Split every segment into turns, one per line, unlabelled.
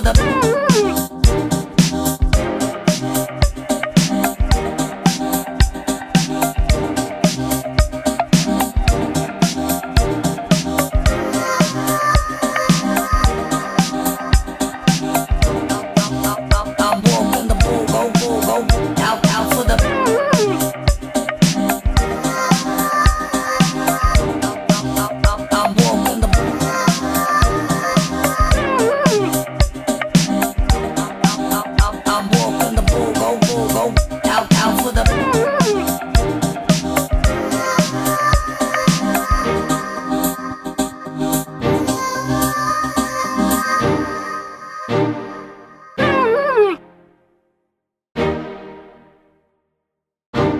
The. a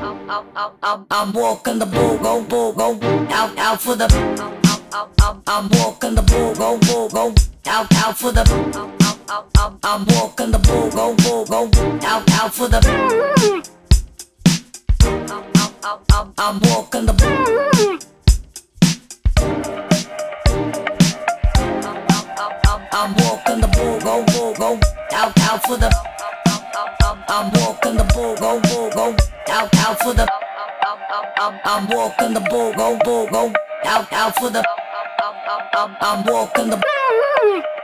I'm, walking the bull, go, bull, go, out, out for the. I'm walking the bull, go, bull, go, out, out for the. I'm walking the bull, go, bull, go, out, out for the. I'm walking the. I'm walking the bull, go, bull, go, out, out for the. I'm walking the bull, go, bull, go, out, out for the. I'm walking the bull, go, bull, go, out, out for the. I'm walking the.